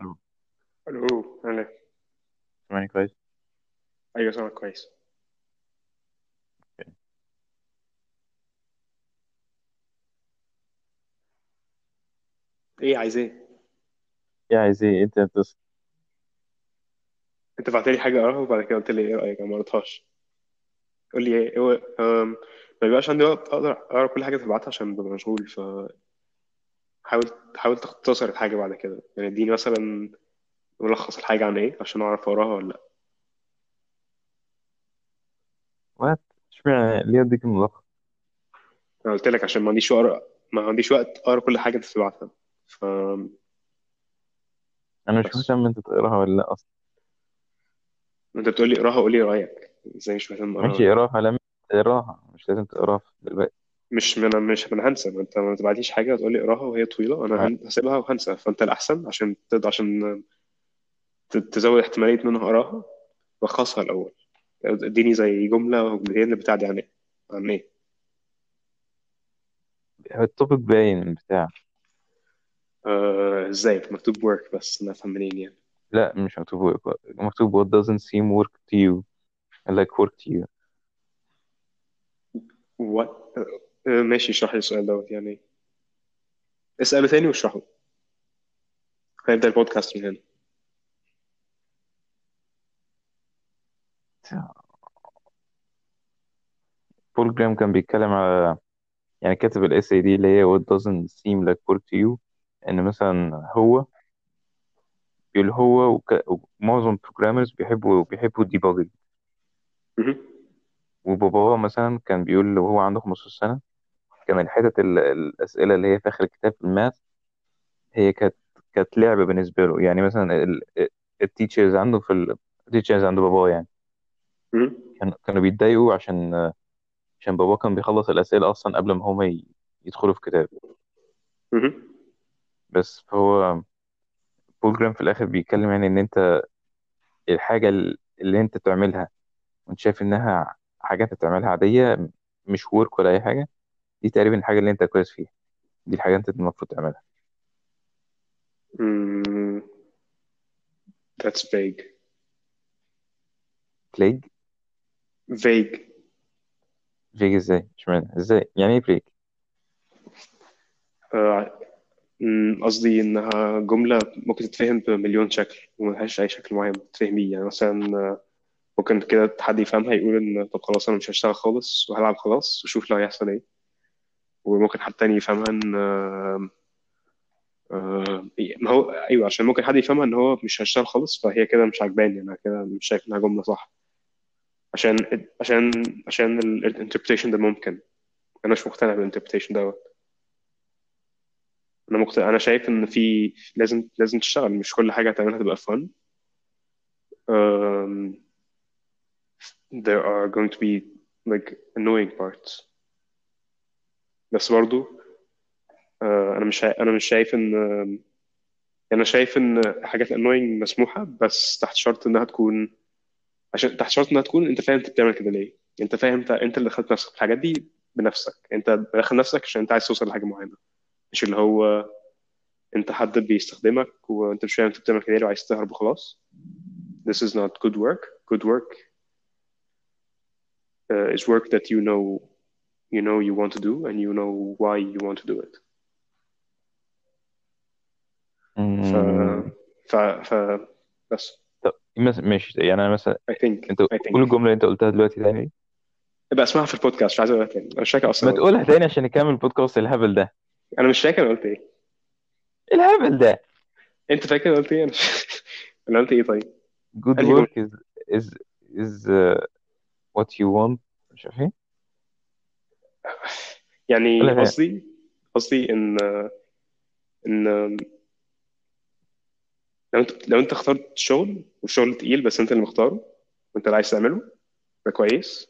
ألو، ألو أنا سامعني كويس. أيوه سامعك كويس. أوكي. إيه عايز إيه يا عايز إيه انت بتصل أنت بعت لي حاجة اقراها وبعد كده قلت لي إيه رأيك؟ أنا ما قريتهاش. قول لي إيه هو أم... ما بيبقاش عندي وقت أقدر أقرأ كل حاجة تبعتها عشان ببقى مشغول فحاول حاول تختصر الحاجة بعد كده. يعني اديني مثلا ملخص الحاجة عن إيه عشان اعرف اقراها ولا لأ. وات اشمعنى ليه اديك الملخص؟ أنا قلت لك عشان ما عنديش وقت ما عنديش وقت أقرأ كل حاجة أنت بتبعتها. ف أنا مش بس. مهتم أنت تقراها ولا لأ أصلا. أنت بتقول لي اقراها قول لي رأيك. إزاي مش مهتم أقراها؟ ماشي لا اقراها لما تقراها. مش لازم تقراها دلوقتي. مش من مش من هنسى ما انت ما تبعتليش حاجة تقول لي اقراها وهي طويلة أنا هن- هسيبها وهنسى. فأنت الأحسن عشان تقدر عشان ت- تزود احتمالية ان أنا أقراها لخصها الأول. اديني زي جملة أو جملتين اللي بتاعتي عن إيه؟ عن إيه التوبيك باين بتاع. آه إزاي؟ مكتوب work بس أنا أفهم منين يعني. لا مش مكتوب مكتوب what doesn't seem work to you. Like work to you. What ماشي اشرح لي السؤال دوت. يعني اساله تاني واشرحه هنبدا البودكاست من هنا. بول جرام كان بيتكلم على يعني كاتب الاساي دي اللي هي what doesn't seem like work to you. إن مثلا هو بيقول هو وك... ومعظم ال programmers بيحبوا بيحبوا ال debugging مهم. وباباه مثلا كان بيقول وهو عنده 15 سنة كان الحتت ال- الأسئلة اللي هي في آخر الكتاب في ال math هي كانت كانت لعبة بالنسبة له يعني مثلا ال teachers عنده في ال teachers عند باباه يعني. كانوا كانوا بيتضايقوا عشان عشان باباه كان بيخلص الأسئلة أصلا قبل ما هما ي- يدخلوا في كتاب. بس فهو بول جراهام في الآخر بيتكلم يعني إن أنت الحاجة اللي أنت تعملها وأنت شايف إنها حاجات تعملها عادية مش work ولا أي حاجة دي تقريبا الحاجة اللي أنت كويس فيها. دي الحاجة أنت المفروض تعملها. that's vague. vague vague. vague إزاي؟ إشمعنى؟ إزاي؟ يعني إيه بليج آه، قصدي إنها جملة ممكن تتفهم بمليون شكل وملهاش أي شكل معين تتفهم بيه يعني مثلا آه، ممكن كده حد يفهمها يقول إن طب خلاص أنا مش هشتغل خالص وهلعب خلاص وشوف لو هيحصل إيه. وممكن حد تاني يفهمها إن آه، آه، ما هو أيوه عشان ممكن حد يفهمها إن هو مش هشتغل خالص فهي كده مش عجباني أنا كده مش شايف إنها جملة صح. عشان عشان عشان الانتربريتيشن ده ممكن. أنا مش مقتنع بالانتربريتيشن دوت. أنا مقتنع أنا شايف إن في لازم لازم تشتغل مش كل حاجة هتعملها تبقى فن um, there are going to be like annoying parts. بس برضو آه، أنا مش. أنا مش شايف إن أنا شايف إن حاجات annoying مسموحة بس تحت شرط إنها تكون عشان تحت شرط إنها تكون أنت فاهم أنت بتعمل كده ليه. أنت فاهم أنت أنت اللي دخلت نفسك في الحاجات دي بنفسك. أنت داخل نفسك عشان أنت عايز توصل لحاجة معينة. مش اللي هو أنت حد بيستخدمك وأنت مش فاهم أنت بتعمل كده ليه وعايز تهرب وخلاص. This is not good work. Good work uh, is work that you know you know you want to do and you know why you want to do it. ف مم. ف ف بس طب مس- ماشي يعني أنا مثلا I think انت I قول think الجمله اللي انت قلتها دلوقتي تاني ابقى اسمعها في البودكاست مش عايز اقولها تاني أنا مش فاكر أصلا ما أنا قلت تقولها إيه. تاني عشان نكمل البودكاست الهبل ده أنا مش فاكر أنا قلت إيه إيه الهبل ده انت فاكر أنا قلت إيه أنا أنا قلت إيه طيب good انهي جمله work is is is uh, what you want مش عارف إيه يعني قصدي قصدي إن إن لو أنت لو أنت اخترت شغل والشغل تقيل بس أنت اللي مختاره وأنت اللي عايز تعمله ده كويس.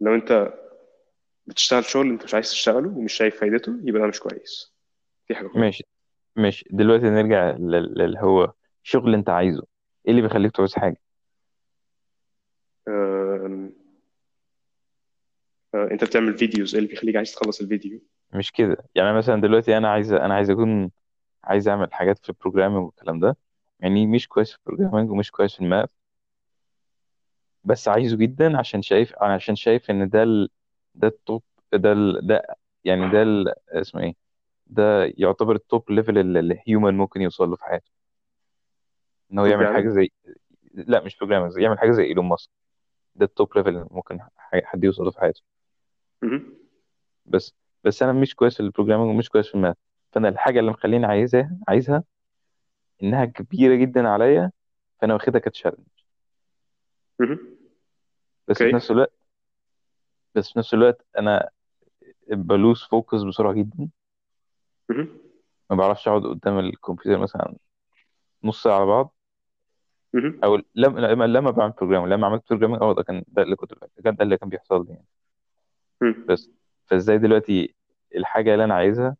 لو أنت بتشتغل شغل أنت مش عايز تشتغله ومش شايف فايدته يبقى ده مش كويس. دي حاجة غلط. ماشي ماشي. دلوقتي نرجع لل- للي هو شغل أنت عايزه إيه اللي بيخليك تعوز حاجة؟ آم، آه، انت بتعمل videos إيه اللي بيخليك عايز تخلص الفيديو؟ مش كده. يعني مثلا دلوقتي أنا عايز أنا عايز أكون عايز أعمل حاجات في ال programming والكلام ده. يعني مش كويس في ال programming ومش كويس في ال math بس عايزه جدا عشان شايف عشان شايف إن ده ال... ده ال top ده ال... ده يعني ده ال... اسمه إيه؟ ده يعتبر ال top level اللي ال human ممكن يوصل له في حياته. إن هو يعمل حاجة programming زي لا مش programming يعمل حاجة زي إيلون ماسك. ده ال top level ممكن ح- حد يوصل له في حياته. بس بس أنا مش كويس في ال programming ومش كويس في ال math. فأنا الحاجة اللي مخليني عايزها عايزها إنها كبيرة جدا عليا فأنا واخدها ك challenge بس في okay نفس الوقت بس في نفس الوقت أنا ب lose focus بسرعة جدا. ما بعرفش أقعد قدام الكمبيوتر مثلا نص ساعة على بعض. أو لما لما لما بعمل program لما عملت programming أه ده كان ده اللي كنت ده اللي كان بيحصل لي يعني. بس. فازاي دلوقتي الحاجة اللي أنا عايزها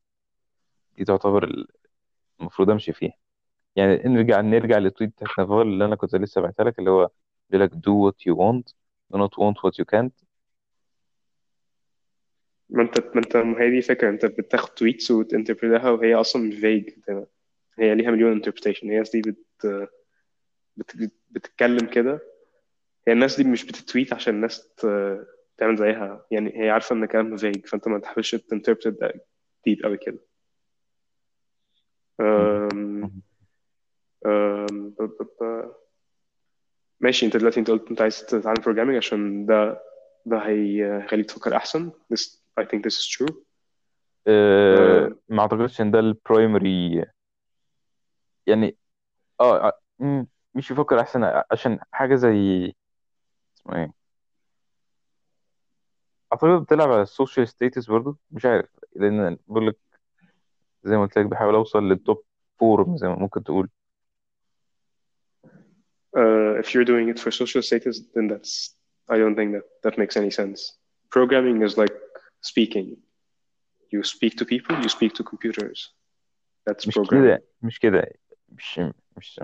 دي تعتبر المفروض أمشي فيها. يعني نرجع نرجع لل tweet بتاعت نافال اللي أنا كنت لسه بعتها لك اللي هو بيقول لك do what you want do not want what you can't. ما انت ما انت ما هي دي فكرة أنت بتاخد tweets وت interpret ها وهي أصلا vague هي ليها مليون interpretation هي دي بت... بت... بتتكلم كده. هي الناس دي مش بت tweet عشان الناس ت... تعمل زيها. يعني هي عارفة إن كلام vague فأنت ما تحاولش ت interpret ده deep قوي كده. أم... أم... ب... ب... ب... ماشي أنت دلوقتي أنت قلت أنت عايز تتعلم programming عشان ده ده هيخليك تفكر أحسن. This I think this is true. أه أم... ما أعتقدش إن ده ال primary يعني آه آه، مش يفكر أحسن عشان حاجة زي اسمه إيه؟ اعتقد بتلعب على ال social status برضو مش عارف لأن بقول لك زي ما قلت لك بحاول اوصل لل top form زي ما ممكن تقول Uh, if you're doing it for social status, then that's, I don't think that that makes any sense. Programming is like speaking. You speak to people, you speak to computers. That's مش programming. كده مش كده مش مش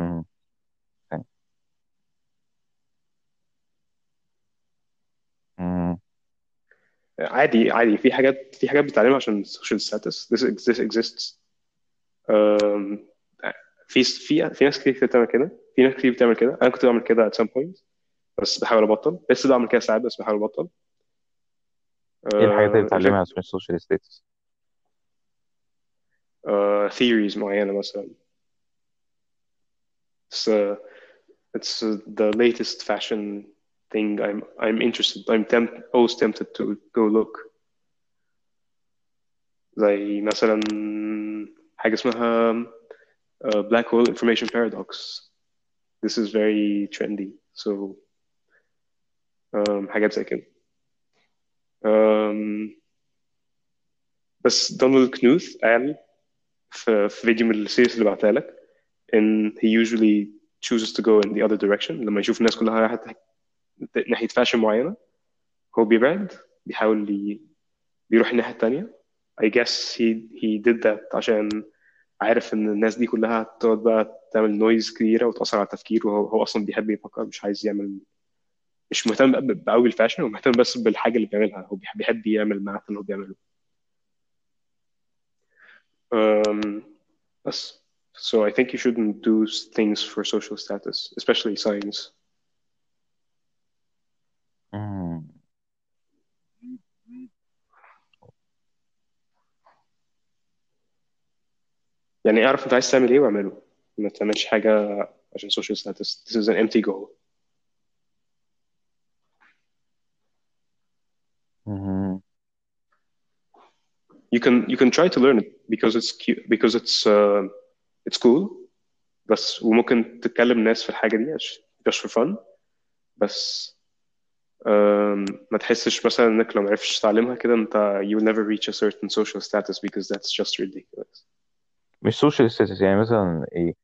عادي عادي في حاجات في حاجات بتتعلمها عشان social status. This this exists. في في في ناس كتير بتعمل كده. في ناس كتير بتعمل كده. أنا كنت بعمل كده at some point بس بحاول أبطل. لسه بعمل كده ساعات بس بحاول أبطل. إيه الحاجات اللي بتتعلمها. عشان ال social status uh, theories معينة مثلا. It's, uh, it's uh, the latest fashion thing I'm I'm interested I'm temp always tempted to go look زي مثلا حاجة اسمها uh, black hole information paradox this is very trendy so um, حاجات زي كده um, بس دونالد كنوث قال في, في فيديو من السيريز اللي بعتها لك ان he usually chooses to go in the other direction لما يشوف الناس كلها رايحة ناحية fashion معينة. هو بيبعد بيحاول ي... بيروح الناحية التانية. I guess he he did that عشان عارف إن الناس دي كلها هتقعد بقى تعمل noise كبيرة وتأثر على التفكير وهو هو أصلا بيحب يفكر مش عايز يعمل مش مهتم بقوي بال fashion هو مهتم بس بالحاجة اللي بيعملها. هو بيحب يعمل معاها اللي هو بيعمله. um, بس. So I think you shouldn't do things for social status especially science. مم. يعني اعرف انت عايز تعمل إيه واعمله ما تعملش حاجة عشان social status this is an empty goal مم. you can you can try to learn it because it's cute because it's uh, it's cool بس وممكن تتكلم ناس في الحاجة دي just for fun بس um, ما تحسش مثلا إنك لو معرفتش تتعلمها كده أنت you will never reach a certain social status because that's just ridiculous. مش social status يعني مثلا إيه.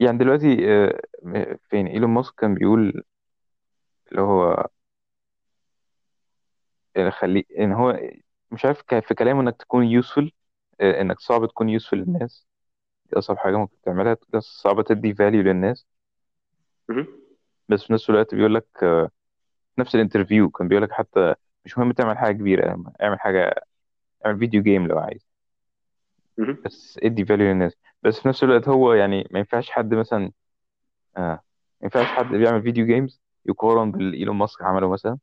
يعني دلوقتي م- فين؟ إيلون ماسك كان بيقول اللي هو خلي إن هو مش عارف ك- في كلامه إنك تكون useful إنك صعب تكون useful للناس دي أصعب حاجة ممكن تعملها بس صعبه تدي value للناس مهم. بس في نفس الوقت بيقول لك آه، نفس ال interview كان بيقول لك حتى مش مهم تعمل حاجة كبيرة اعمل حاجة اعمل video game لو عايز مهم. بس ادي value للناس بس في نفس الوقت هو يعني ما ينفعش حد مثلا آه ما ينفعش حد بيعمل video games يقارن باللي إيلون ماسك عمله مثلا.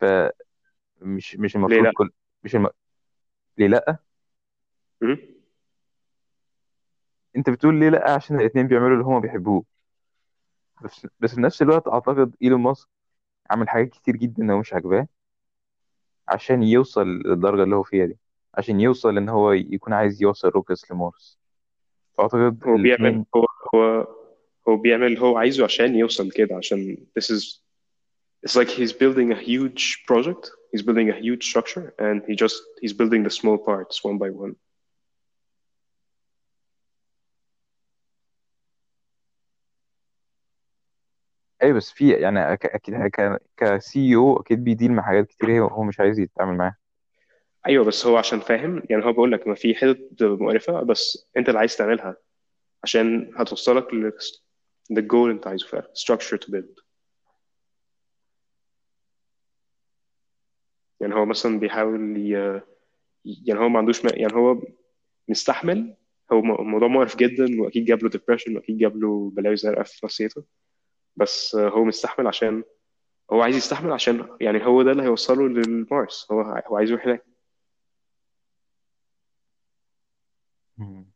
فمش مش ليه المفروض لا؟ كل مش الم... ليه لأ؟ مهم. انت بتقول ليه لأ عشان الاثنين بيعملوا اللي هما بيحبوه. بس بس في نفس الوقت أعتقد إيلون ماسك عمل حاجات كتير جدا هو مش عاجباه عشان يوصل للدرجة اللي هو فيها دي عشان يوصل إن هو يكون عايز يوصل روكس لمارس فأعتقد هو بيعمل هو هو هو بيعمل اللي هو عايزه عشان يوصل كده عشان this is it's like he's building a huge project. He's building a huge structure and he just he's building the small parts one by one. اي بس في يعني أك- أكيد ك كسي أو أكيد بيديل مع حاجات كتير هي هو مش عايز يتعامل معاها. أيوه بس هو عشان فاهم يعني هو بيقول لك ما في حتت مقرفة بس أنت اللي عايز تعملها عشان هتوصلك لل the goal أنت عايزه فعلا structure to build. يعني هو مثلا بيحاول ي... يعني هو ما عندوش م... يعني هو مستحمل. هو الموضوع مقرف جدا وأكيد جاب له depression وأكيد جاب له بلاوي زرقاء في نفسيته. بس هو مستحمل عشان هو عايز يستحمل عشان يعني هو ده اللي هيوصله للمارس. هو هو عايز يروح هناك. مم.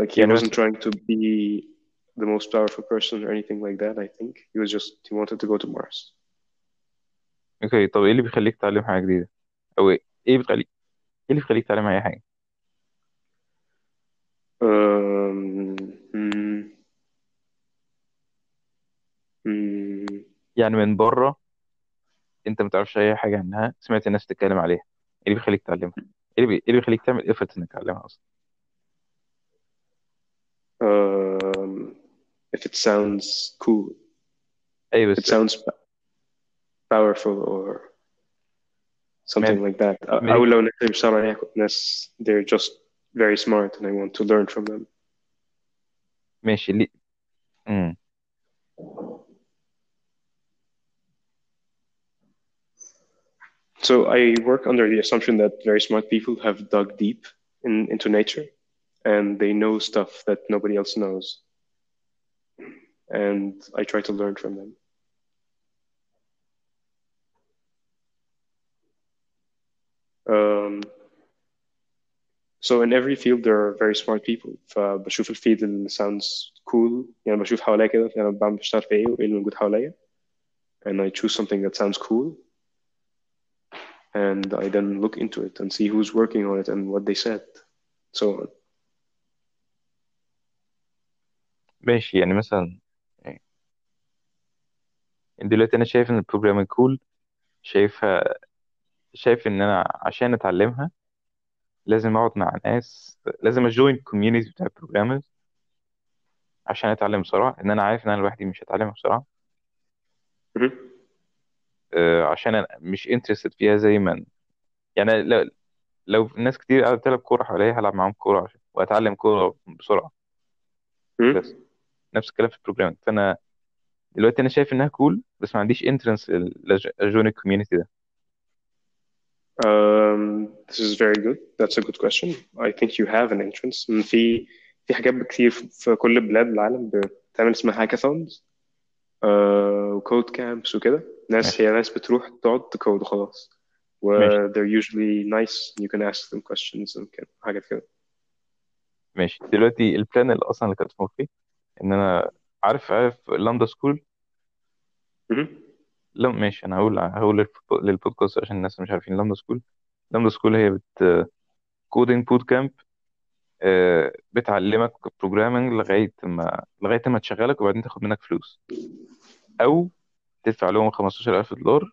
like he يعني wasn't trying to be the most powerful person or anything like that I think. He was just he wanted to go to Mars. أوكي طب إيه اللي بيخليك تتعلم حاجة جديدة؟ أو إيه إيه بيخليك إيه اللي بيخليك تتعلم أي um, hmm, يعني من بره أنت ما تعرفش أي حاجة عنها سمعت الناس تتكلم عليها. إيه اللي بيخليك تتعلمها؟ إيه اللي بي... اللي بيخليك تعمل ايفورت إنك تتعلمها أصلا؟ if it sounds cool اي if it بس sounds powerful or something ما like that أو ما أو دي لو الناس اللي بيشتغلوا عليها ناس they're just very smart and I want to learn from them ماشي ليه امم so I work under the assumption that very smart people have dug deep in, into nature and they know stuff that nobody else knows and I try to learn from them um, so in every field there are very smart people فبشوف الفيلد اللي sounds cool يعني بشوف حواليا كده انا بعمل بشتغل في ايه وايه اللي موجود حواليا and I choose something that sounds cool and I then look into it and see who's working on it and what they said so on ماشي يعني مثلا يعني دلوقتي أنا شايف إن ال programming cool شايفها شايف إن أنا عشان أتعلمها لازم أقعد مع ناس لازم أ join community بتاع ال programmers عشان أتعلم بسرعة إن أنا عارف إن أنا لوحدي مش هتعلمها بسرعة. آه، عشان أنا مش interested فيها زي ما يعني لو لو ناس كتير قاعدة بتلعب كورة حواليا هلعب معاهم كورة عشان وأتعلم كورة بسرعة بس. نفس الكلام في ال programming فأنا دلوقتي أنا شايف إنها cool بس ما عنديش entrance لا join ال community ده. Um, this is very good. That's a good question. I think you have an entrance. في في حاجات كتير في كل بلاد العالم بتعمل اسمها hackathons و code camps وكده. ناس هي ناس بتروح تقعد تكود وخلاص. و they're usually nice. You can ask them questions and حاجات كده. ماشي. دلوقتي ال plan اللي أصلا اللي كانت في مخي إن أنا عارف عارف لامدا سكول. لا ماشي أنا هقول هقول للب- للبودكاست عشان الناس مش عارفين. لامدا سكول لامدا سكول هي بت coding boot camp بتعلمك programming لغاية ما لغاية ما تشغلك وبعدين تاخد منك فلوس. أو تدفع لهم 15000 دولار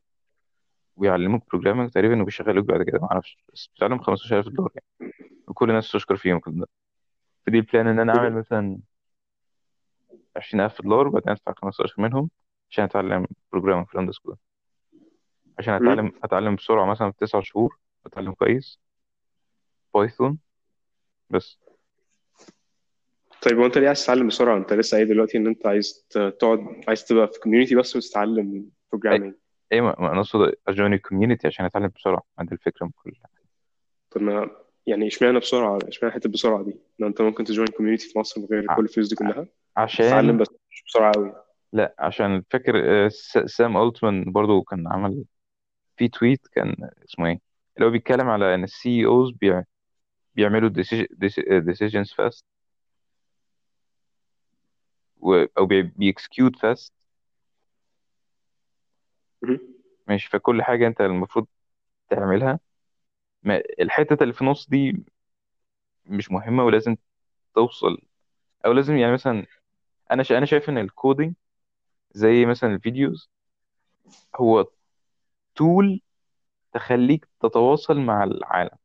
ويعلموك programming تقريبا وبيشغلوك بعد كده. ما أعرفش بس بتعلم 15000 دولار يعني. وكل الناس تشكر فيهم كده فدي ال plan إن أنا أعمل مهم. مثلا 20000 دولار وبعدين أدفع 15 منهم عشان أتعلم programming في لامدا سكول عشان اتعلم مهم. أتعلم بسرعة مثلا في تسع شهور بتعلم كويس بايثون بس. طيب وانت ليه عايز تتعلم بسرعة؟ أنت لسه قايل دلوقتي إن أنت عايز تقعد عايز تبقى في كوميونتي بس وتتعلم programming اي ما أنا أقصد ا join ال community عشان أتعلم بسرعة. عند الفكرة من كلها طب ما يعني اشمعنى بسرعة؟ اشمعنى حتة بسرعة دي؟ ان أنت ممكن تجوين كوميونتي في مصر من غير ع- كل الفلوس دي كلها؟ عشان بس مش بسرعة قوي لا عشان فاكر آه، س- سام ألتمان برضو كان عمل في tweet كان اسمه إيه؟ اللي هو بيتكلم على إن ال CEOs بيعملوا decisions fast. و... أو بي execute fast مهم. ماشي فكل حاجة أنت المفروض تعملها. ما... الحتة اللي في النص دي مش مهمة ولازم توصل. أو لازم يعني مثلا أنا. أنا شايف إن ال coding زي مثلا ال videos هو tool تخليك تتواصل مع العالم.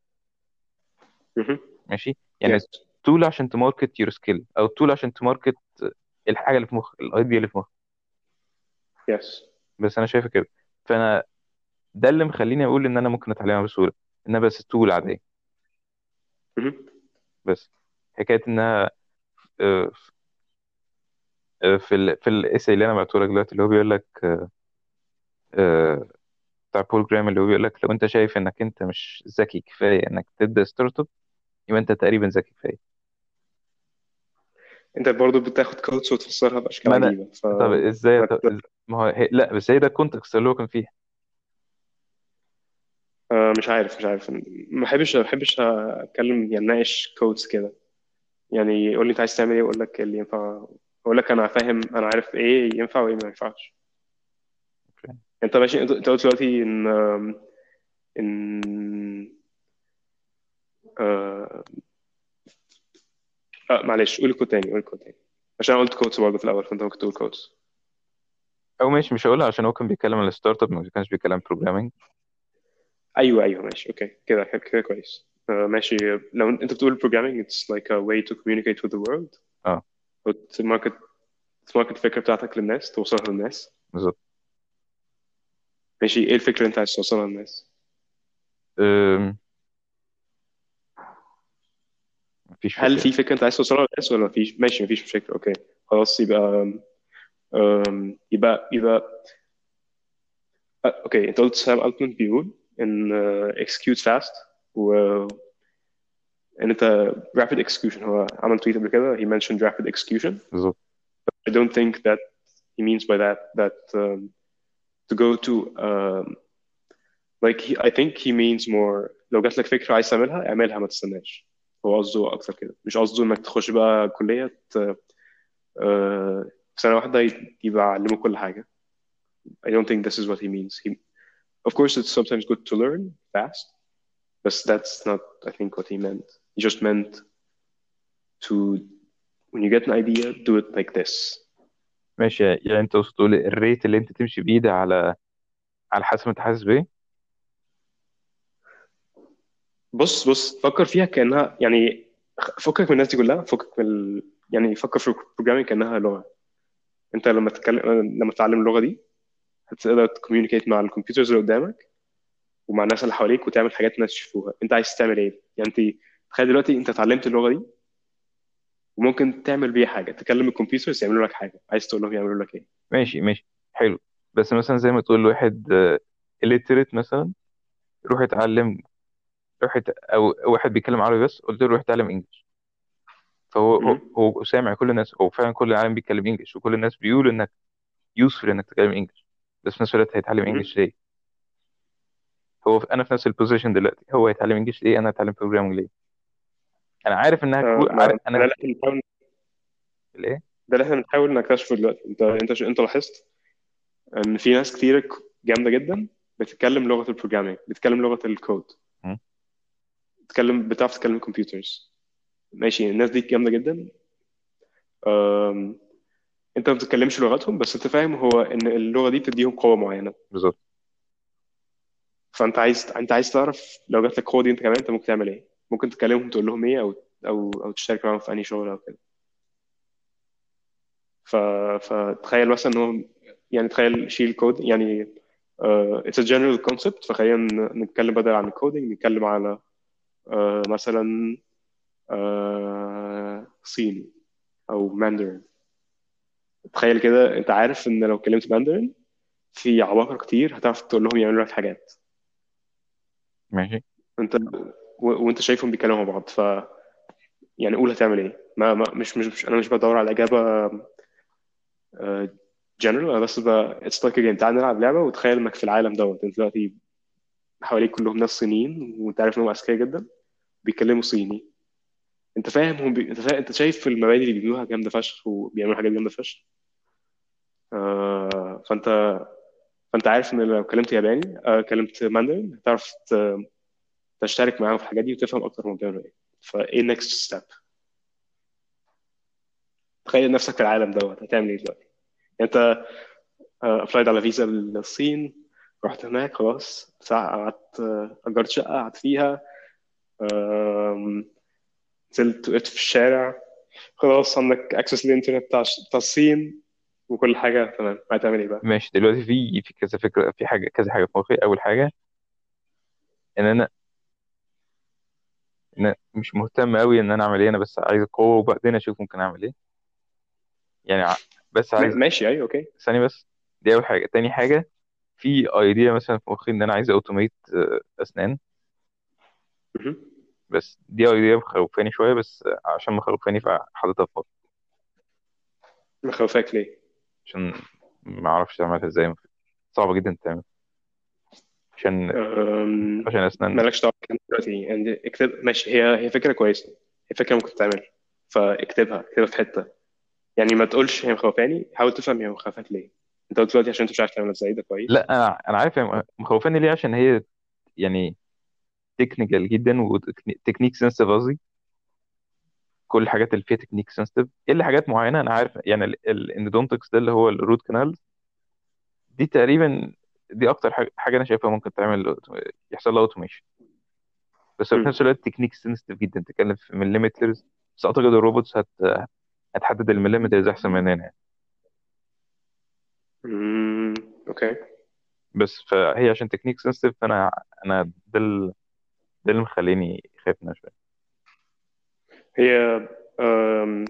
ماشي؟ يعني tool عشان ت market your skill أو tool عشان ت market الحاجة اللي في مخك ال idea اللي في مخك yes بس أنا شايفه كده. فأنا ده اللي مخليني أقول إن أنا ممكن أتعلمها بسهولة. إنها بس tool عادية. بس. حكاية إنها آه، في ال في ال essay اللي أنا بعته لك دلوقتي اللي هو بيقول لك آه، بتاع بول جرام اللي هو بيقول لك لو أنت شايف إنك أنت مش ذكي كفاية إنك تبدأ startup يبقى أنت تقريبا ذكي كفاية. أنت برضو بتاخد quotes وتفسرها باشكال ما أنا عجيبه ف طب إزاي طب إز- ما هو هي... لا بس هي ده ال context اللي هو كان فيه آه، مش عارف مش عارف. ما بحبش ما بحبش أتكلم يعني أناقش quotes كده. يعني قول لي أنت عايز تعمل إيه أقول لك اللي ينفع أقول لك أنا فاهم أنا عارف إيه ينفع وإيه ما ينفعش. أنت ماشي أنت أنت قلت دلوقتي إن إن آه... آه معلش قول ال quote تاني قول ال quote تاني. عشان قلت quotes برضه في الأول فأنت ممكن تقول كودز أو ماشي مش هقولها عشان هو كان بيتكلم عن ال startup ما كانش بيتكلم programming أيوه أيوه ماشي okay كده كده كويس. آه ماشي. لو أنت بتقول programming it's like a way to communicate with the world. آه. أو ت market الفكرة بتاعتك للناس توصلها للناس. بالظبط. ماشي إيه الفكرة اللي أنت عايز توصلها للناس؟ أم، مفيش هل في فكرة أنت عايز توصلها للناس ولا مفيش؟ ماشي مفيش فكره okay. خلاص يبقى أم، يبقى يبقى أه، okay أنت قلت سام ألتمان بيقول إن uh, execute fast و ان انت rapid execution هو عمل تويت قبل كده he mentioned rapid execution بالظبط I don't think that he means by that that um, to go to um, like he, I think he means more لو جات لك فكرة عايز تعملها اعملها ما تستناش هو قصده أكتر كده مش قصده إنك تخش بقى كلية ت- آه، في سنة واحدة ي- يبقى علمك كل حاجة I don't think this is what he means he, of course it's sometimes good to learn fast but that's not I think what he meant He just meant to when you get an idea do it like this. ماشي. يعني انت تقصد تقول ال rate اللي انت تمشي بيه ده على على حسب انت حاسس بايه بص بص فكر فيها كأنها يعني فكك من الناس دي كلها فكك من ال... يعني فكر في ال programming كأنها لغة. انت لما تتكلم لما تتعلم اللغة دي هتقدر ت communicate مع ال computers اللي قدامك ومع الناس اللي حواليك وتعمل حاجات الناس يشوفوها. انت عايز تعمل إيه؟ يعني انت تخيل دلوقتي انت اتعلمت اللغة دي وممكن تعمل بيها حاجة تكلم الكمبيوترز يعملوا لك حاجة عايز تقول لهم يعملوا لك إيه؟ ماشي ماشي حلو. بس مثلا زي ما تقول لواحد illiterate مثلا روح اتعلم روح ات... أو واحد بيتكلم عربي بس قلت له روح اتعلم انجلش فهو هو, سامع كل الناس هو فعلا كل العالم بيتكلم انجلش وكل الناس بيقولوا إنك useful إنك تتكلم English بس في نفس الوقت هيتعلم. English ليه؟ هو. أنا في نفس ال position دلوقتي هو هيتعلم English ليه؟ أنا هتعلم programming ليه؟ أنا عارف إنها آه، كو... عارف ده أنا اللي إحنا بنحاول الإيه؟ ده اللي إحنا بنحاول نكتشفه دلوقتي. انت أنت أنت لاحظت إن في ناس كتير جامدة جدا بتتكلم لغة ال programming بتتكلم لغة الكود. م? بتتكلم بتعرف تتكلم computers. ماشي الناس دي جامدة جدا. أم... أنت ما بتتكلمش لغتهم بس أنت فاهم هو إن اللغة دي بتديهم قوة معينة. بالظبط. فأنت عايز أنت عايز تعرف لو جات لك قوة دي أنت كمان أنت ممكن تعمل إيه؟ ممكن تكلمهم تقول لهم إيه أو أو أو تشترك معاهم في اي شغل أو كده. ف... فتخيل مثلا إن هو يعني تخيل شيل كود يعني uh, it's a general concept. فخلينا نتكلم بدل عن ال coding نتكلم على uh, مثلا uh, صيني أو ماندرين تخيل كده أنت عارف إن لو اتكلمت ماندرين في عباقرة كتير هتعرف تقول لهم يعملوا لك حاجات. ماشي. أنت. وانت شايفهم بيتكلموا مع بعض. ف يعني قول هتعمل إيه. ما, ما مش, مش مش أنا مش بدور على إجابة جنرال أنا بس it's like game تعال نلعب لعبة وتخيل إنك في العالم دوت. أنت دلوقتي حواليك كلهم ناس صينيين وأنت عارف انهم أذكياء جدا بيتكلموا صيني. أنت فاهم هم بي... أنت فاهم أنت شايف المبادئ اللي بيعملوها جامدة فشخ وبيعملوا حاجات جامدة فشخ؟ آه فانت فأنت عارف إن لو كلمت ياباني آه كلمت ماندرين هتعرف ت... تشترك معاهم في الحاجات دي وتفهم أكتر هم بيعملوا إيه. فإيه ال next step تخيل نفسك في العالم دوت هتعمل إيه دلوقتي؟ يعني أنت applied على فيزا للصين رحت هناك خلاص ساعة قعدت آه، أجرت شقة قعدت فيها نزلت وقفت في الشارع خلاص عندك access للإنترنت بتاع بتاع الصين وكل حاجة تمام. هتعمل إيه بقى؟ ماشي دلوقتي في في كذا فكرة في حاجة كذا حاجة في مخي. أول حاجة إن أنا إن أنا مش مهتم قوي إن أنا أعمل إيه أنا بس عايز قوه وبعدين أشوف ممكن أعمل إيه. يعني ع- بس عايز ما- ماشي أيوه okay. ثانية بس دي أول حاجة. تاني حاجة في idea مثلا في مخي إن أنا عايز automate أسنان. مهم. بس دي idea مخوفاني شوية بس عشان مخوفاني فحاططها في مخي مخوفاك ليه؟ عشان ما أعرفش أعملها إزاي. صعبة جدا تعمل. عشان أم، عشان اسنان مالكش بالكلام دلوقتي. يعني اكتب ماشي. هي هي فكرة كويسة. هي فكرة ممكن تتعمل. فاكتبها اكتبها في حتة. يعني ما تقولش هي مخوفاني. حاول تفهم هي مخوفاك ليه. انت قلت دلوقتي عشان انت مش عارف تعملها إزاي ده كويس. لا أنا أنا عارف هي مخوفاني ليه عشان هي يعني technical جدا و technique sensitive قصدي. كل الحاجات اللي فيها technique sensitive إلا حاجات معينة أنا عارف. يعني ال endodontics ده اللي هو ال root canal دي تقريبا دي أكتر حاجة أنا شايفها ممكن تعمل يحصل لها automation بس في. نفس الوقت technique sensitive جدا. تتكلم في millimeters بس أعتقد ال robots هت هتحدد ال millimeters أحسن مننا يعني. okay. بس فهي عشان technique sensitive فأنا أنا ده ال- ده اللي مخليني خايف منها شوية. هي أم...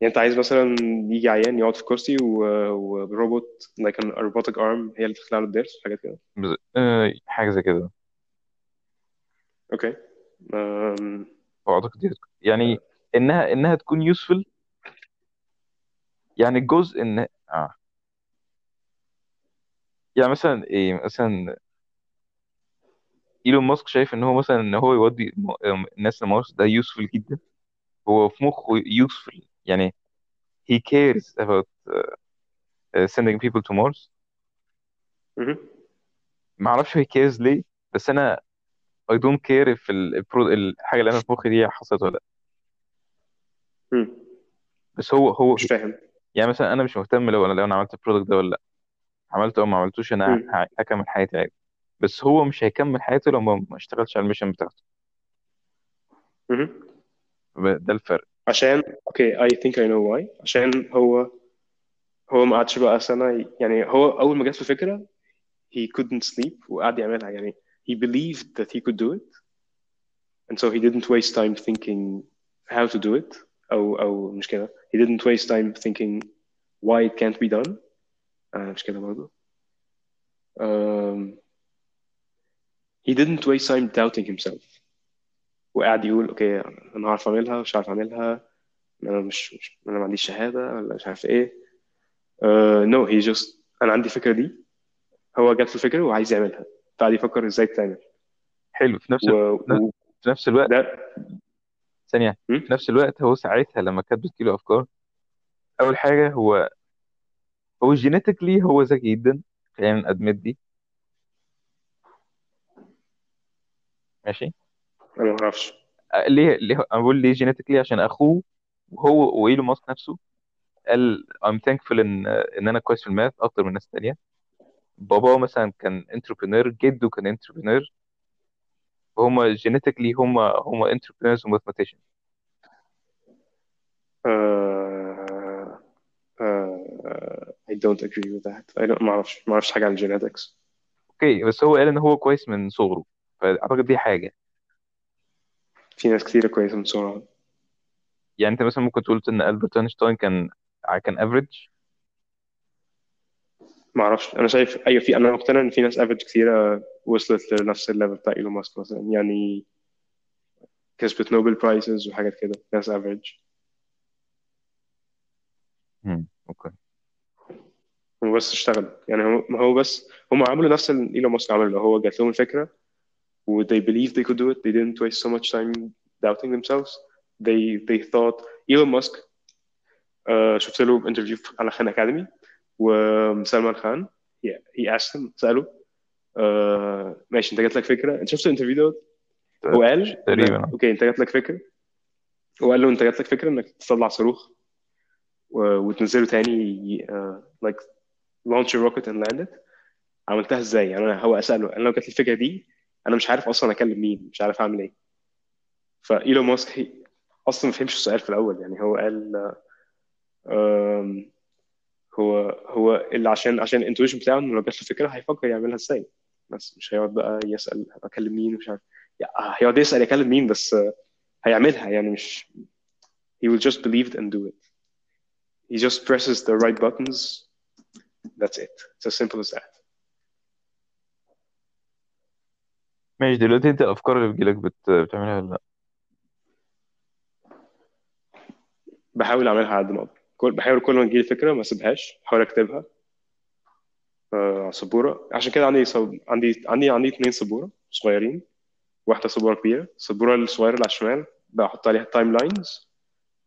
يعني انت عايز مثلا يجي عيان يقعد في كرسي و- وروبوت like a robotic arm هي اللي تخلع له الضرس حاجات كده. بس آه، حاجة زي كده. أوكي أم... واعتقد دي يعني انها إنها تكون يوسفل يعني الجزء ان آه. يعني مثلا إيه مثلا إيلون ماسك شايف إن هو مثلا إن هو يودي الناس لمارس ده يوسفل جدا. هو في مخه يوسفل يعني he cares about uh, sending people to Mars مهم. ما أعرفش he cares ليه بس أنا I don't care if الحاجة اللي أنا في مخي دي حصلت ولا لأ مم. بس هو هو مش فاهم يعني مثلا أنا مش مهتم لو أنا لو أنا عملت ال product ده ولا لأ عملته أو ما عملتوش أنا. ه- هكمل حياتي عادي بس هو مش هيكمل حياته لو ما ما اشتغلش على ال mission بتاعته مهم. ده الفرق عشان اوكي I think I know why عشان هو هو ما قعدش بقى سنة يعني هو أول ما جات له فكرة he couldn't sleep وقعد يعملها يعني he believed that he could do it and so he didn't waste time thinking how to do it أو أو مش كده he didn't waste time thinking why it can't be done آه مش كده برضه um, he didn't waste time doubting himself وقاعد يقول أوكي أنا هعرف أعملها مش عارف أعملها أنا مش, مش أنا ما عنديش شهادة ولا مش عارف إيه. no he just أنا عندي الفكرة دي هو جات له الفكرة وعايز يعملها فقعد يفكر إزاي تتعمل. حلو في نفس و... في نفس الوقت وده ثانية م? في نفس الوقت هو ساعتها لما كانت بتجيله أفكار أول حاجة هو هو جينيتيكلي هو ذكي جدا خلينا ادمت دي. ماشي؟ ما أعرفش. أه، ليه ليه أنا بقول ليه genetically عشان أخوه وهو وايلون ماسك نفسه قال I'm thankful إن إن أنا كويس في ال math أكتر من الناس التانية. بابا مثلا كان entrepreneur جده كان entrepreneur فهم genetically هم هم entrepreneur ز و mathematician uh, uh, I don't agree with that. I don't ما أعرفش ما أعرفش حاجة عن genetics. okay بس هو قال إن هو كويس من صغره. فأعتقد دي حاجة. في ناس كتيرة كويسة من صغرها يعني انت مثلا ممكن تقول إن ألبرت أينشتاين كان كان average ما أعرفش. أنا شايف أيوه في أنا مقتنع إن في ناس average كتيرة وصلت لنفس ال level بتاع إيلون ماسك مثلا. يعني كسبت نوبل prizes وحاجات كده. ناس average okay. هو بس اشتغل. يعني هو ما هو بس هم عملوا نفس اللي إيلون ماسك عمله. هو جات لهم الفكرة و they believed they could do it? They didn't waste so much time doubting themselves. They they thought ايلون ماسك uh, شفت له interview على خان اكاديمي وسلمان خان he, he asked him سأله uh, ماشي انت جات لك فكرة؟ انت شفت ال interview دوت؟ هو قال تقريبا. إنك- okay انت جات لك فكرة. هو قال له انت جات لك فكرة إنك تطلع صاروخ و- وتنزله تاني uh, like launch a rocket and land it عملتها إزاي؟ يعني أنا هو أسأله أنا لو جات لي الفكرة دي أنا مش عارف أصلا اكلم مين مش عارف اعمل إيه. فإيلون ماسك أصلا ما فهمش السؤال في الأول. يعني هو قال هو هو اللي عشان عشان ال intuition بتاعه إنه لو جات له فكرة هيفكر يعملها إزاي. بس مش هيقعد بقى يسأل أكلم مين مش عارف. هيقعد يسأل يكلم مين بس هيعملها. يعني مش he will just believe it and do it. He just presses the right buttons. That's it. It's as simple as that. ماشي دلوقتي انت الأفكار اللي بتجيلك بت... بتعملها ولا لأ؟ بحاول أعملها على قد ما أقدر. كل بحاول كل ما تجيلي فكرة ما أسيبهاش بحاول أكتبها آه، على سبورة. عشان كده عندي صب... عندي عندي عندي اتنين سبورة صغيرين. واحدة سبورة كبيرة. السبوره الصغيرة اللي على الشمال بحط عليها timelines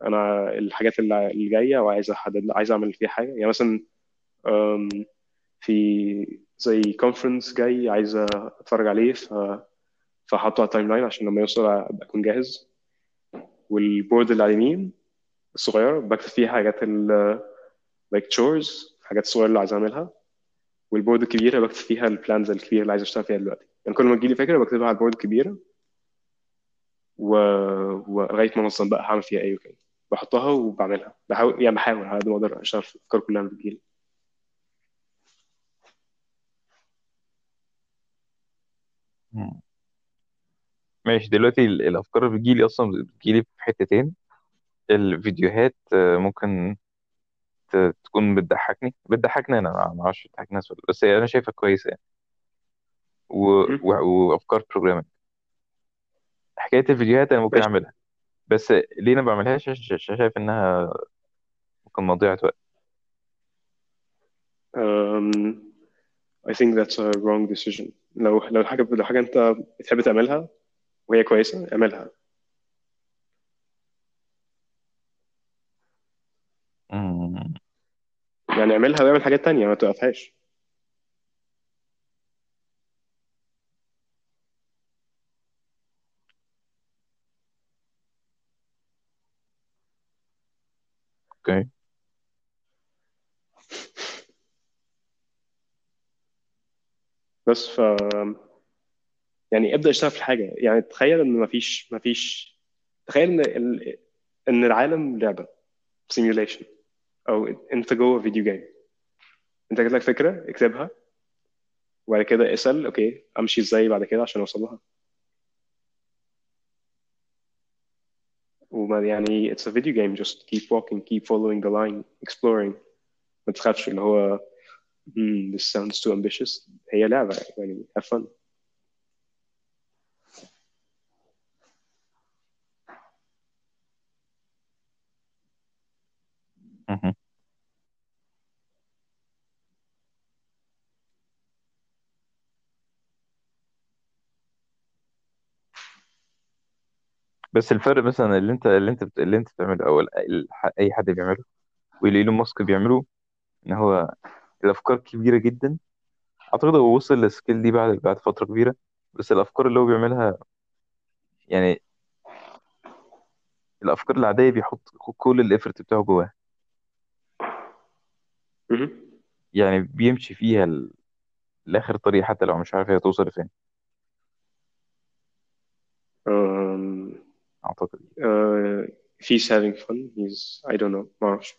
أنا الحاجات اللي جاية وعايز أحدد عايز أعمل فيها حاجة. يعني مثلا في زي conference جاي عايز أتفرج عليه ف فحطه على ال timeline عشان لما يوصل ابقى اكون جاهز. وال board اللي على اليمين الصغيرة بكتب فيها حاجات ال like chores حاجات الصغيره اللي عايز أعملها. وال board الكبيرة بكتب فيها ال plans الكبيرة اللي عايز أشتغل فيها دلوقتي. يعني كل ما تجيلي فكرة بكتبها على ال board الكبيره و... ولغاية ما انظم بقى هعمل فيها إيه وكده. بحطها وبعملها. بحاول يعني بحاول على قد ما أقدر أشتغل في الأفكار كلها اللي بتجيلي مم. ماشي. دلوقتي ال- الأفكار اللي بتجيلي أصلا بتجيلي في حتتين. الفيديوهات آه، ممكن ت- تكون بتضحكني. بتضحكني أنا ما ما أعرفش بتضحك ناس ولا بس أنا شايفها كويسة يعني. و... و... وأفكار بروجرامينج حكاية الفيديوهات أنا ممكن ماشي. أعملها. بس ليه أنا ما بعملهاش عشان عشان شايف إنها ممكن مضيعة وقت. I think that's a wrong decision. لو لو حاجة لو حاجة أنت بتحب تعملها وهي كويسة اعملها. مم. يعني اعملها واعمل حاجات تانية ما توقفهاش أوكي بس ف يعني ابدأ اشتغل في الحاجة. يعني تخيل إن مفيش مفيش تخيل إن ال... إن العالم لعبة simulation أو أنت جوه video game. أنت جات لك فكرة اكتبها وبعد كده اسأل okay أمشي إزاي بعد كده عشان أوصل لها؟ وما يعني it's a video game. Just keep walking keep following the line exploring. ما تخافش اللي هو hmm, this sounds too ambitious هي لعبة يعني have fun مهم. بس الفرق مثلا اللي انت اللي انت اللي انت بتعمله أو أي حد بيعمله واللي إيلون ماسك بيعمله إن هو الأفكار كبيرة جدا. أعتقد هو وصل للسكيل دي بعد بعد فترة كبيرة. بس الأفكار اللي هو بيعملها يعني الأفكار العادية بيحط كل الافرت بتاعه جواها. يعني بيمشي فيها ل- لآخر طريق حتى لو مش عارف هي توصل لفين. um, أعتقد. uh, if he's having fun he's I don't know ما أعرفش.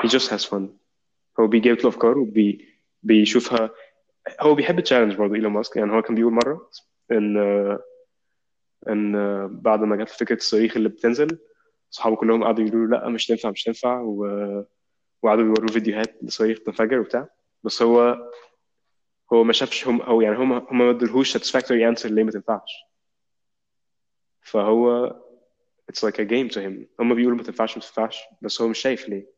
He just has fun. هو بيجيب له افكار وبيشوفها هو بيحب التشالنج برضه إيلون ماسك يعني هو كان بيقول مرة إن إن بعد ما جت فكرة الصواريخ اللي بتنزل اصحابه كلهم قعدوا يقولوا له لا مش تنفع مش تنفع و... وقعدوا بيوروه فيديوهات لصواريخ بتنفجر وبتاع. بس هو هو ما شافش هم أو يعني هم هم ما ادولهوش satisfactory answer ليه ما تنفعش. فهو it's like a game to him. هم بيقولوا ما تنفعش ما تنفعش بس هو مش شايف ليه.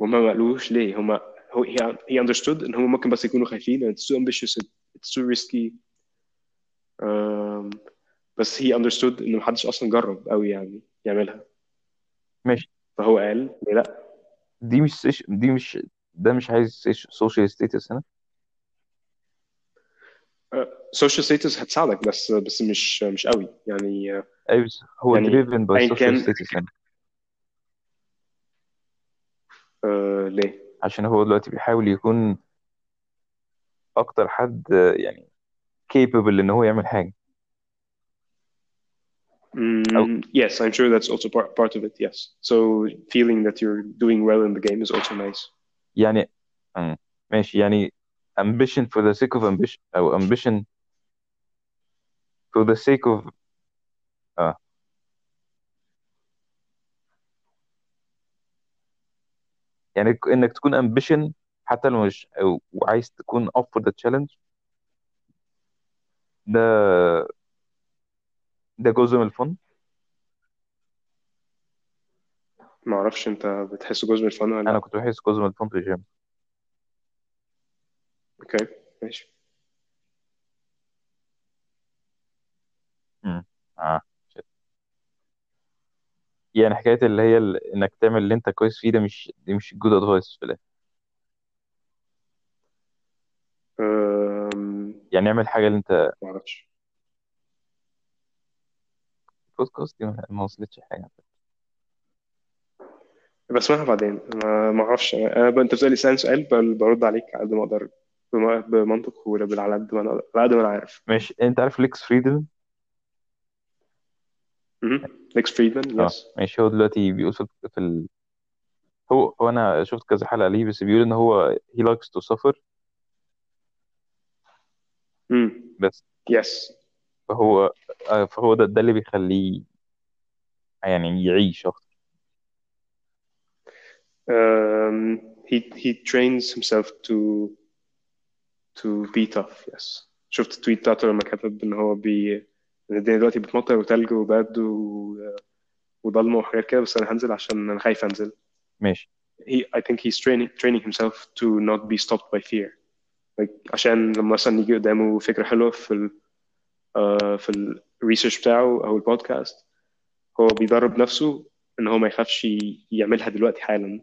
وهم ما قالوش ليه. هم هو he understood إن هم ممكن بس يكونوا خايفين it's too ambitious it's too risky. um, بس he understood ان محدش أصلا جرب قوي يعني يعملها. ماشي. فهو قال ليه لأ. دي مش سيش... دي مش ده مش عايز social status هنا؟ social status هتساعدك بس بس مش مش قوي يعني. أيوه بس هو يعني driven by social status هنا آه ليه عشان هو دلوقتي بيحاول يكون اكتر حد آه، يعني capable ان هو يعمل حاجه او Mm, yes, I'm sure that's also part, part of it. Yes. So feeling that you're doing well in the game is also nice. يعني مم. ماشي يعني ambition for the sake of ambition او ambition for the sake of يعني إنك تكون ambition حتى لو مش وعايز تكون up for the challenge ده ده جزء من ال fun ما أعرفش أنت بتحس جزء من ال fun ولا أنا لا كنت بحس جزء من ال fun في ال gym okay ماشي مم. آه. يعني حكاية اللي هي ال... إنك تعمل اللي أنت كويس فيه ده مش دي مش good advice في الآخر. أم... يعني اعمل حاجة اللي أنت ما أعرفش. بودكاست دي ما ما وصلتش حاجة. بسمعها بعدين ما ما أعرفش. أنا ب... أنت بتسالي سؤال سؤال ب- برد عليك على قد ما أقدر بم- بمنطق ولا على قد ما أنا على قد ما أنا عارف. ماشي. أنت عارف ليكس فريدمان ليكس فريدمان آه yes ماشي. هو دلوقتي بيقول في, في ال... هو هو أنا شفت كذا حلقة ليه بس بيقول إن هو he likes to suffer. بس. yes فهو آه، فهو ده, ده اللي بيخليه يعني يعيش أكتر. Um, he he trains himself to to be tough yes. شفت ال tweet بتاعته لما كتب إن هو بي الدنيا دلوقتي بتمطر وتلج وبرد و... وضلمة وحاجات كده بس أنا هنزل عشان أنا خايف أنزل. ماشي. He I think he's training training himself to not be stopped by fear. Like عشان لما مثلا يجي قدامه فكرة حلوة في ال uh, في الريسيرش بتاعه أو البودكاست هو بيدرب نفسه إن هو ما يخافش يعملها دلوقتي حالا.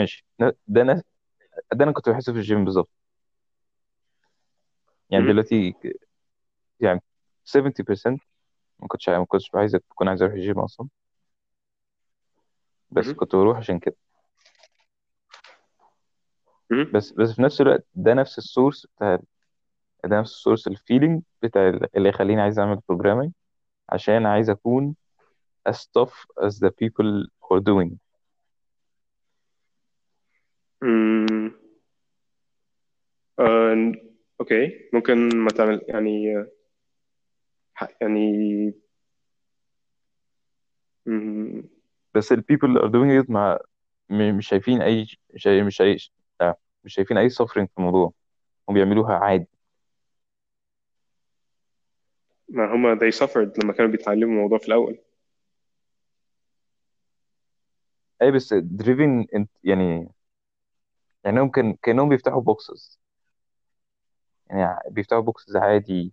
ماشي ده أنا ده أنا كنت بحسه في الجيم بالظبط يعني. دلوقتي يعني 70% ما كنتش ما كنتش عايز كنت عايز أروح الجيم أصلا بس. كنت بروح عشان كده. بس بس في نفس الوقت ده نفس ال source بتاع ده نفس ال source ال feeling بتاع اللي يخليني عايز أعمل programming عشان عايز أكون as tough as the people who are doing مم. آه، أوكي. ممكن ما تعمل يعني ح- يعني مم، بس ال people اللي are doing it مع م- مش شايفين أي مش شايف مش شايف آه، مش شايفين أي suffering في الموضوع. هم بيعملوها عادي. ما هما they suffered لما كانوا بيتعلموا الموضوع في الأول. أي بس driven يعني يعني هم كان كأنهم بيفتحوا boxes يعني بيفتحوا boxes عادي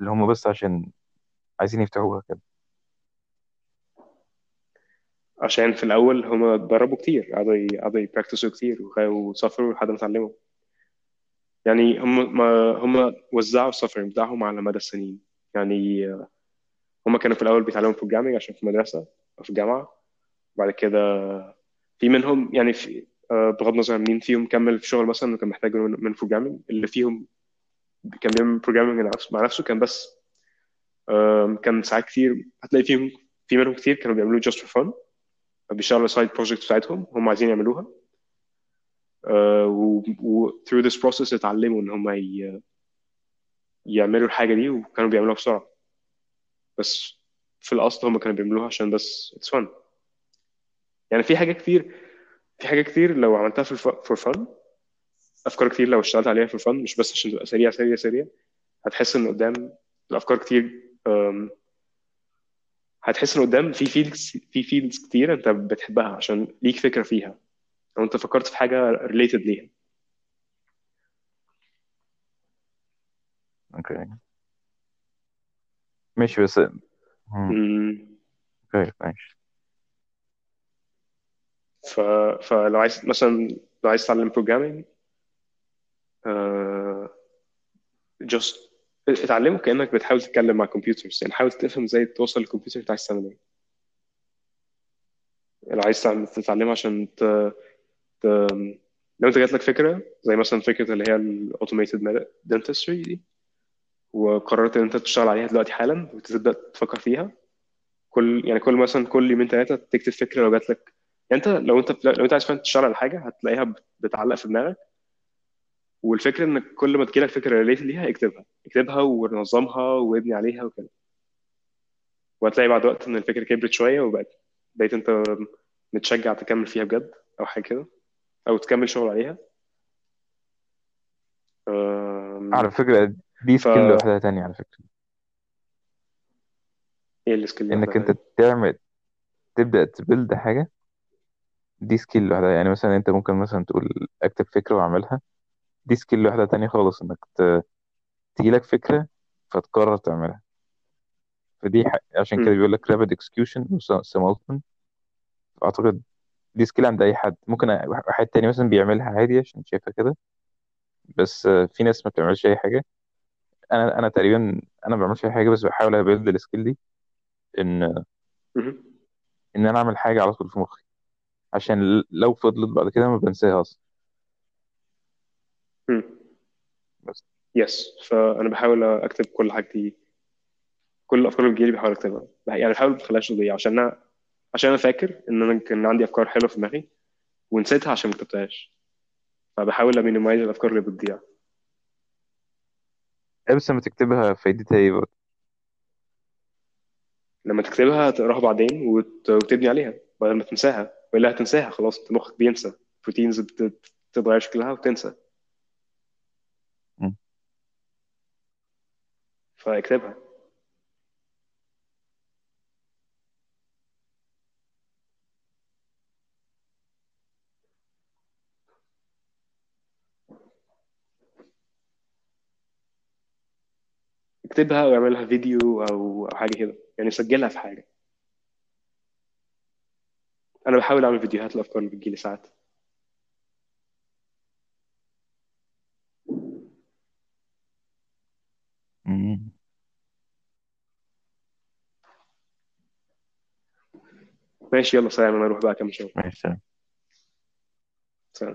اللي هم بس عشان عايزين يفتحوها كده. عشان في الأول هما اتدربوا كتير قعدوا ي- قعدوا ي practice وا كتير وسافروا لحد ما اتعلموا. يعني هم ما هم وزعوا ال suffering بتاعهم على مدى السنين. يعني هم كانوا في الأول بيتعلموا programming عشان في مدرسة أو في الجامعة بعد كده في منهم يعني في بغض النظر مين فيهم كمل في شغل مثلا وكان محتاج من programming اللي فيهم كان بيعمل programming مع نفسه كان بس كان ساعات كتير هتلاقي فيهم في منهم كتير كانوا بيعملوه just for fun بيشتغلوا side project بتاعتهم هم عايزين يعملوها آه، و, through this process اتعلموا إن هم. يعملوا الحاجة دي وكانوا بيعملوها بسرعة بس في الأصل هم كانوا بيعملوها عشان بس it's fun يعني في حاجات كتير في حاجات كتير لو عملتها في for fun أفكار كتير لو اشتغلت عليها for fun مش بس عشان تبقى سريع سريع سريع هتحس إن قدام الأفكار كتير هتحس إن قدام في fields في fields كتير أنت بتحبها عشان ليك فكرة فيها أو أنت فكرت في حاجة related ليها. أوكي. ماشي بس مم. أوكي ماشي. ف... فلو عايز مثلا لو عايز تتعلم programming just اتعلمه كأنك بتحاول تتكلم مع computers يعني حاول تفهم إزاي توصل للكمبيوتر انت عايز تعمل إيه لو عايز تتعلمه عشان ت... ت... لو أنت جات لك فكرة زي مثلا فكرة اللي هي ال automated dentistry دي وقررت إن أنت تشتغل عليها دلوقتي حالا وتبدأ تفكر فيها كل يعني كل مثلا كل يومين ثلاثة تكتب فكرة لو جات لك انت لو انت لو انت عايز فعلا تشتغل على حاجة هتلاقيها بتعلق في دماغك. والفكرة انك كل ما تجيلك فكرة related ليها اكتبها. اكتبها ونظمها وابني عليها وكده. وهتلاقي بعد وقت إن الفكرة كبرت شوية وبقت بقيت أنت متشجع تكمل فيها بجد أو حاجة كده أو تكمل شغل عليها. أم، على فكرة دي ف skill لوحدها تانية على فكرة. إيه ال skill إنك أنت يعني تعمل تبدأ ت build حاجة دي skill لوحدها. يعني مثلا أنت ممكن مثلا تقول أكتب فكرة وأعملها. دي skill لوحدها تانية خالص إنك ت... تجيلك فكرة فتقرر تعملها. فدي ح... عشان كده مم. بيقول لك rapid execution و simultaneous أعتقد دي skill عند أي حد. ممكن واحد تاني مثلا بيعملها عادي عشان شايفها كده. بس آه، في ناس ما بتعملش أي حاجة. أنا أنا تقريبا أنا ما بعملش أي حاجة بس بحاول ا build ال skill دي إن مم. إن أنا أعمل حاجة على طول في مخي. عشان لو فضلت بعد كده ما بنساها أصلا. بس. yes فأنا بحاول أكتب كل حاجتي كل الأفكار اللي بتجيلي بحاول أكتبها. يعني بحاول ما أخليهاش تضيع. عشان أنا عشان أنا فاكر إن أنا كان عندي أفكار حلوة في دماغي ونسيتها عشان ما كتبتهاش. فبحاول ا minimize الأفكار اللي بتضيع. إيه بس لما تكتبها فايدتها إيه برضه؟ لما تكتبها تقراها بعدين وت... وتبني عليها. بدل ما تنساها. والا هتنساها خلاص انت مخك بينسى. روتينز بت... بتتغير شكلها وتنسى. مم. فاكتبها. اكتبها أو اعملها فيديو أو أو حاجة كده. يعني سجلها في حاجة. أنا بحاول أعمل فيديوهات الافكار اللي بتجيلي ساعات. مم. ماشي يلا سلام. أنا أروح بقى أكمل شغل. ماشي